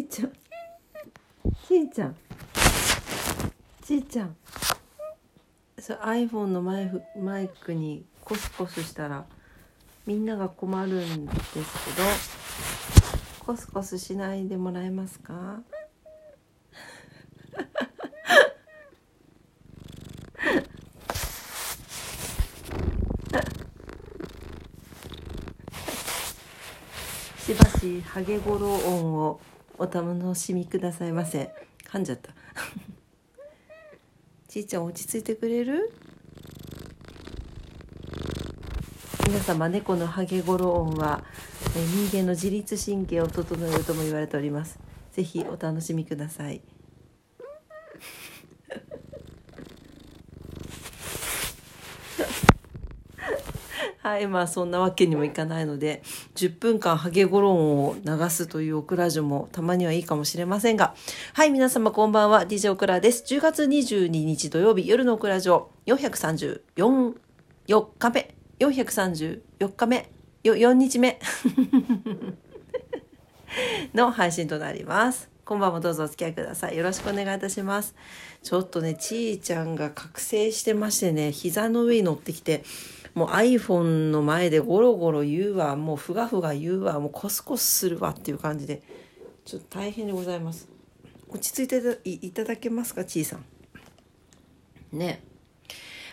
いちゃん。ちいちゃん。ちいちゃん。それ iPhone のマイフマイクにコスコスしたらみんなが困るんですけどコスコスしないでもらえますか？しばしハゲゴロ音を。お楽しみくださいませ。噛んじゃった。ちいちゃん落ち着いてくれる？皆様猫のハゲゴロ音はえ人間の自律神経を整えるとも言われております。ぜひお楽しみください。はいまあそんなわけにもいかないので10分間ハゲゴロンを流すというオクラジオもたまにはいいかもしれませんが。はい皆様こんばんは。DJ オクラです。10月22日土曜日夜のオクラジオ434 4日目。434日目。よ4日目。の配信となります。今晩もどうぞお付き合いください。よろしくお願いいたします。ちょっとねちーちゃんが覚醒してましてね膝の上に乗ってきてもう iPhone の前でゴロゴロ言うわ。もうふがふが言うわ。もうコスコスするわっていう感じでちょっと大変でございます。落ち着いていただけますかちーさん。ね。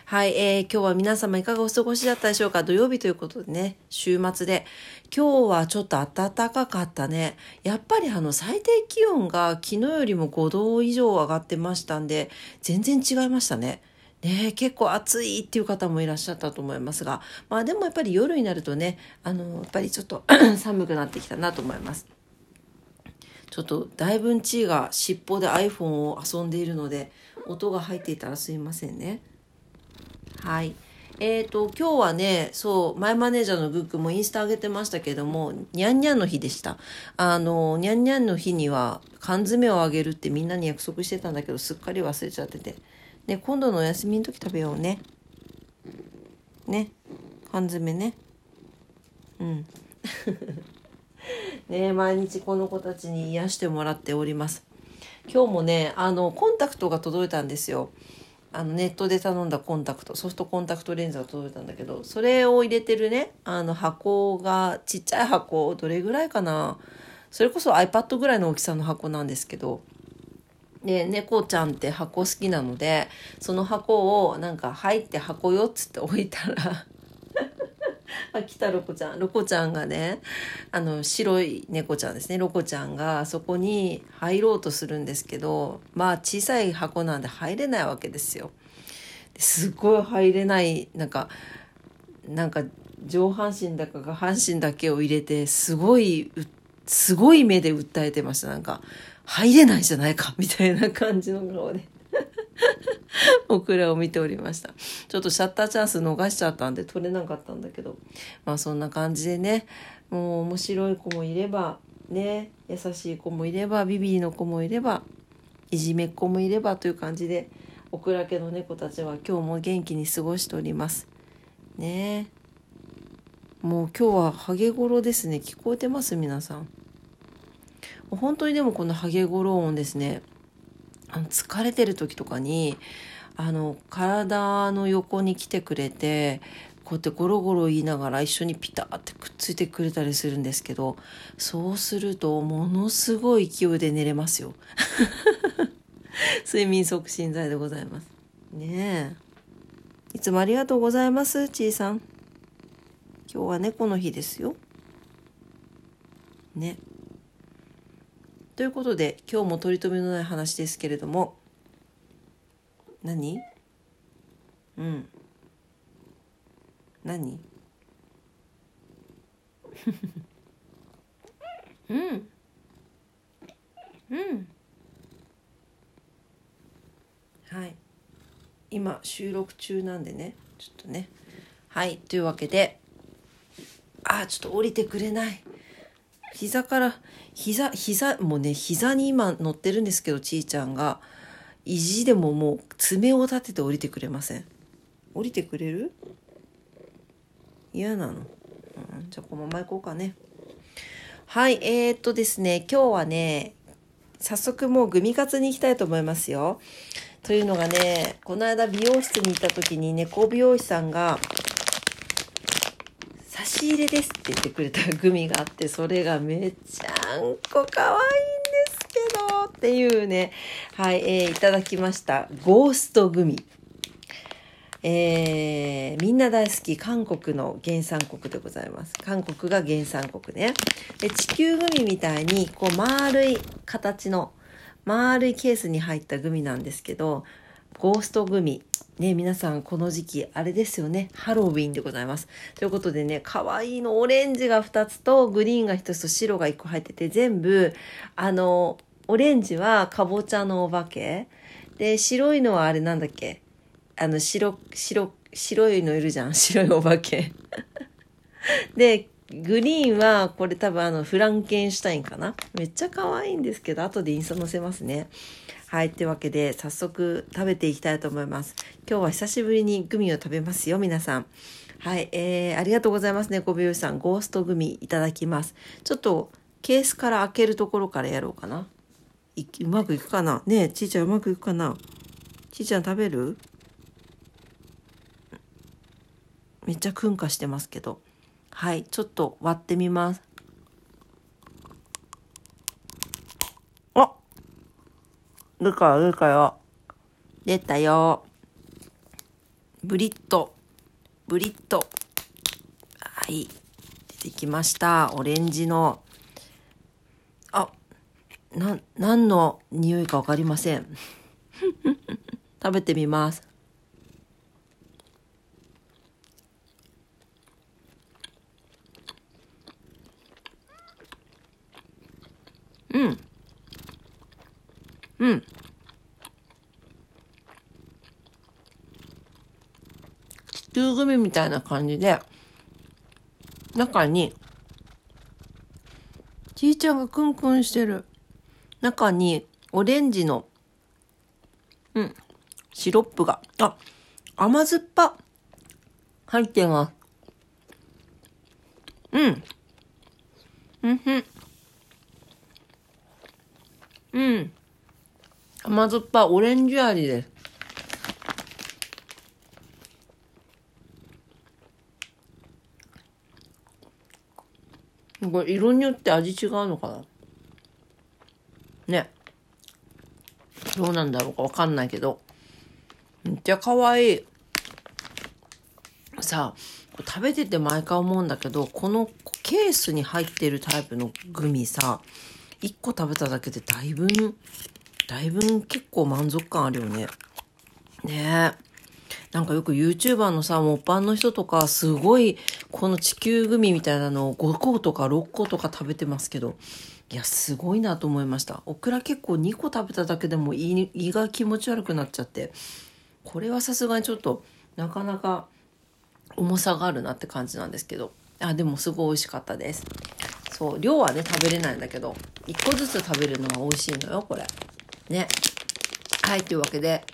はい、えー、今日は皆様いかがお過ごしだったでしょうか？土曜日ということでね、週末で。今日はちょっと暖かかったね。やっぱりあの最低気温が昨日よりも5度以上上がってましたんで、全然違いましたね。ね結構暑いっていう方もいらっしゃったと思いますが、まあでもやっぱり夜になるとね、あの、やっぱりちょっと 寒くなってきたなと思います。ちょっとだいぶんちーが尻尾で iPhone を遊んでいるので、音が入っていたらすいませんね。はい。えーと、今日はね、そう、マイマネージャーのグックもインスタ上げてましたけども、にゃんにゃんの日でした。あの、にゃんにゃんの日には缶詰をあげるってみんなに約束してたんだけど、すっかり忘れちゃってて。ね、今度のお休みの時食べようね。ね、缶詰ね。うん。ね毎日この子たちに癒してもらっております。今日もね、あの、コンタクトが届いたんですよ。あのネットで頼んだコンタクトソフトコンタクトレンズが届いたんだけどそれを入れてるねあの箱がちっちゃい箱どれぐらいかな。それこそ iPad ぐらいの大きさの箱なんですけどで猫ちゃんって箱好きなのでその箱をなんか入って箱よっつって置いたら あ来たロコちゃんロコちゃんがねあの白い猫ちゃんですねロコちゃんがそこに入ろうとするんですけどまあ小さい箱なんで入れないわけですよ。すごい入れないなんかなんか上半身だか下半身だけを入れてすごいすごい目で訴えてましたなんか入れないじゃないかみたいな感じの顔で。オクラを見ておりました。ちょっとシャッターチャンス逃しちゃったんで撮れなかったんだけど。まあそんな感じでね。もう面白い子もいればね。優しい子もいれば。ビビリの子もいれば。いじめっ子もいればという感じで。オクラ家の猫たちは今日も元気に過ごしております。ね。もう今日はハゲゴロですね。聞こえてます？皆さん。本当にでもこのハゲゴロ音ですね。あの疲れてる時とかにあの体の横に来てくれてこうやってゴロゴロ言いながら一緒にピタってくっついてくれたりするんですけどそうするとものすごい勢いで寝れますよ。睡眠促進剤でございます。ねえ。いつもありがとうございますちいさん。今日は猫の日ですよ。ね。ということで今日も取り留めのない話ですけれども。何？うん。何？うん。うん。はい。今収録中なんでね。ちょっとね。はい。というわけで。あちょっと降りてくれない。膝から膝膝もうね膝に今乗ってるんですけどちいちゃんが意地でももう爪を立てて降りてくれません。降りてくれる？嫌なの、うん、じゃあこのまま行こうかね。はいえー、っとですね今日はね早速もうグミカツに行きたいと思いますよ。というのがね、この間美容室に行った時に猫美容師さんが、差し入れですって言ってくれたグミがあって、それがめちゃんこ可愛いんですけど、っていうね、はい、えー、いただきました。ゴーストグミ。えー、みんな大好き韓国の原産国でございます。韓国が原産国ね。で、地球グミみたいに、こう丸い形の、丸いケースに入ったグミなんですけど、ゴーストグミ。ね、皆さんこの時期、あれですよね。ハロウィンでございます。ということでね、可愛いのオレンジが2つと、グリーンが1つと白が1個入ってて、全部、あの、オレンジはかぼちゃのお化け。で、白いのはあれなんだっけ？あの、白、白、白いのいるじゃん。白いお化け。で、グリーンは、これ多分あの、フランケンシュタインかな？めっちゃ可愛いんですけど、後でインスタ載せますね。はい。というわけで、早速食べていきたいと思います。今日は久しぶりにグミを食べますよ、皆さん。はい。えー、ありがとうございますね、小美容師さん。ゴーストグミいただきます。ちょっと、ケースから開けるところからやろうかな。うまくいくかな？ねえ、ちいちゃんうまくいくかな？ちいちゃん食べる？めっちゃ燻化してますけどはいちょっと割ってみます出か出かよ出たよブリットブリットはい出てきましたオレンジのあな何の匂いかわかりません食べてみます地球グミみたいな感じで、中に、ちいちゃんがクンクンしてる。中に、オレンジの、うん、シロップが、あ、甘酸っぱ、入ってます。うん。うんふん。うん。甘酸っぱオレンジ味です。これ色によって味違うのかなね。どうなんだろうかわかんないけど。めっちゃ可愛い。さあ、食べてて毎回思うんだけど、このケースに入ってるタイプのグミさ、1個食べただけでだいぶだいぶ結構満足感あるよね。ねえ。なんかよく YouTuber のさ、もっぱんの人とか、すごい、この地球グミみたいなのを5個とか6個とか食べてますけど、いや、すごいなと思いました。オクラ結構2個食べただけでも胃胃が気持ち悪くなっちゃって、これはさすがにちょっと、なかなか重さがあるなって感じなんですけど、あ、でもすごい美味しかったです。そう、量はね、食べれないんだけど、1個ずつ食べるのは美味しいのよ、これ。ね。はい、というわけで、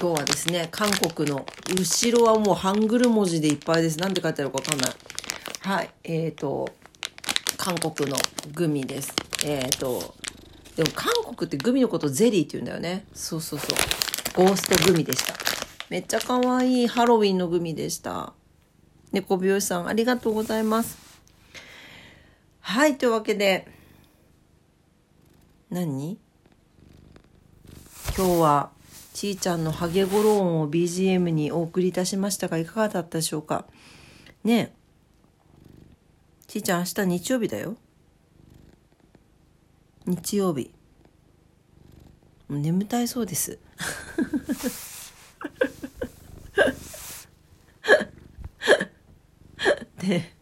今日はですね、韓国の、後ろはもうハングル文字でいっぱいです。なんて書いてあるかわかんない。はい、えっ、ー、と、韓国のグミです。えっ、ー、と、でも韓国ってグミのことゼリーって言うんだよね。そうそうそう。ゴーストグミでした。めっちゃ可愛いハロウィンのグミでした。猫美容師さんありがとうございます。はい、というわけで、何？今日は、ちーちゃんのハゲゴロ音を BGM にお送りいたしましたが、いかがだったでしょうか？ねえ。ちーちゃん明日日曜日だよ。日曜日。もう眠たいそうです。で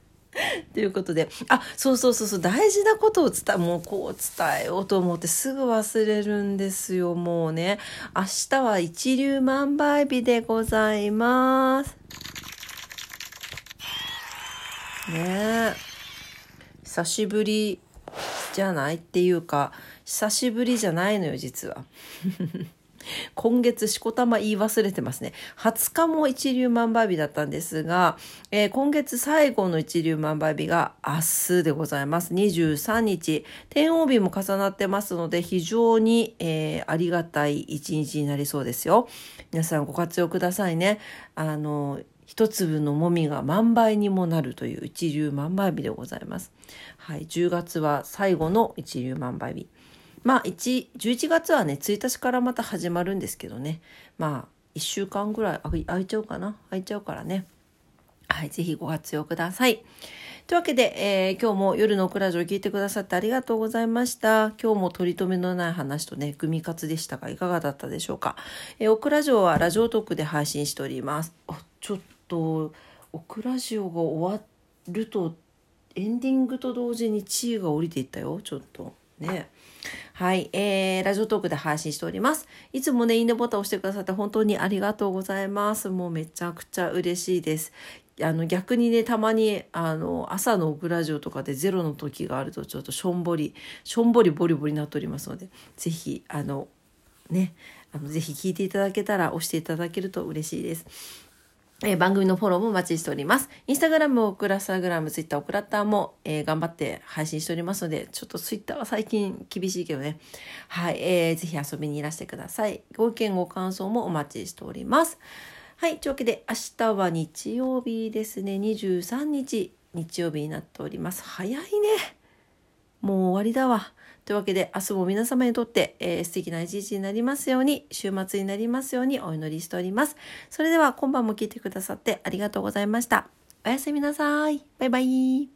ということで、あ、そうそうそうそう、大事なことを伝え、もうこう伝えようと思ってすぐ忘れるんですよ、もうね。明日は一粒万倍日でございます。ねえ。久しぶりじゃない？っていうか、久しぶりじゃないのよ、実は。今月しこたま言い忘れてますね。20日も一粒万倍日だったんですが、えー、今月最後の一粒万倍日が明日でございます。23日。天王日も重なってますので、非常に、えー、ありがたい一日になりそうですよ。皆さんご活用くださいね。あの、一粒のもみが万倍にもなるという一粒万倍日でございます。はい、10月は最後の一粒万倍日。まあ11月はね、1日からまた始まるんですけどね。まあ、1週間ぐらい空いちゃうかな？空いちゃうからね。はい、ぜひご活用ください。というわけで、えー、今日も夜のオクラジオを聞いてくださってありがとうございました。今日も取り留めのない話とね、グミ活でしたが、いかがだったでしょうか？えー、オクラジオはラジオトークで配信しております。あ、ちょっと、オクラジオが終わると、エンディングと同時に地位が降りていったよ、ちょっと。ね。はい、えー、ラジオトークで配信しております。いつもね、いいねボタンを押してくださって本当にありがとうございます。もうめちゃくちゃ嬉しいです。あの逆にねたまにあの朝のオクラジオとかでゼロの時があるとちょっとしょんぼりしょんぼりボリボリになっておりますのでぜひあのねあのぜひ聞いていただけたら押していただけると嬉しいです。えー、番組のフォローもお待ちしております。インスタグラム、オクラスタグラム、ツイッター、オクラッターも、えー、頑張って配信しておりますので、ちょっとツイッターは最近厳しいけどね。はい、えー、ぜひ遊びにいらしてください。ご意見、ご感想もお待ちしております。はい、というわけで、明日は日曜日ですね。23日、日曜日になっております。早いね。もう終わりだわ。というわけで明日も皆様にとって、えー、素敵な一日になりますように、週末になりますようにお祈りしております。それでは今晩も聞いてくださってありがとうございました。おやすみなさい。バイバイ。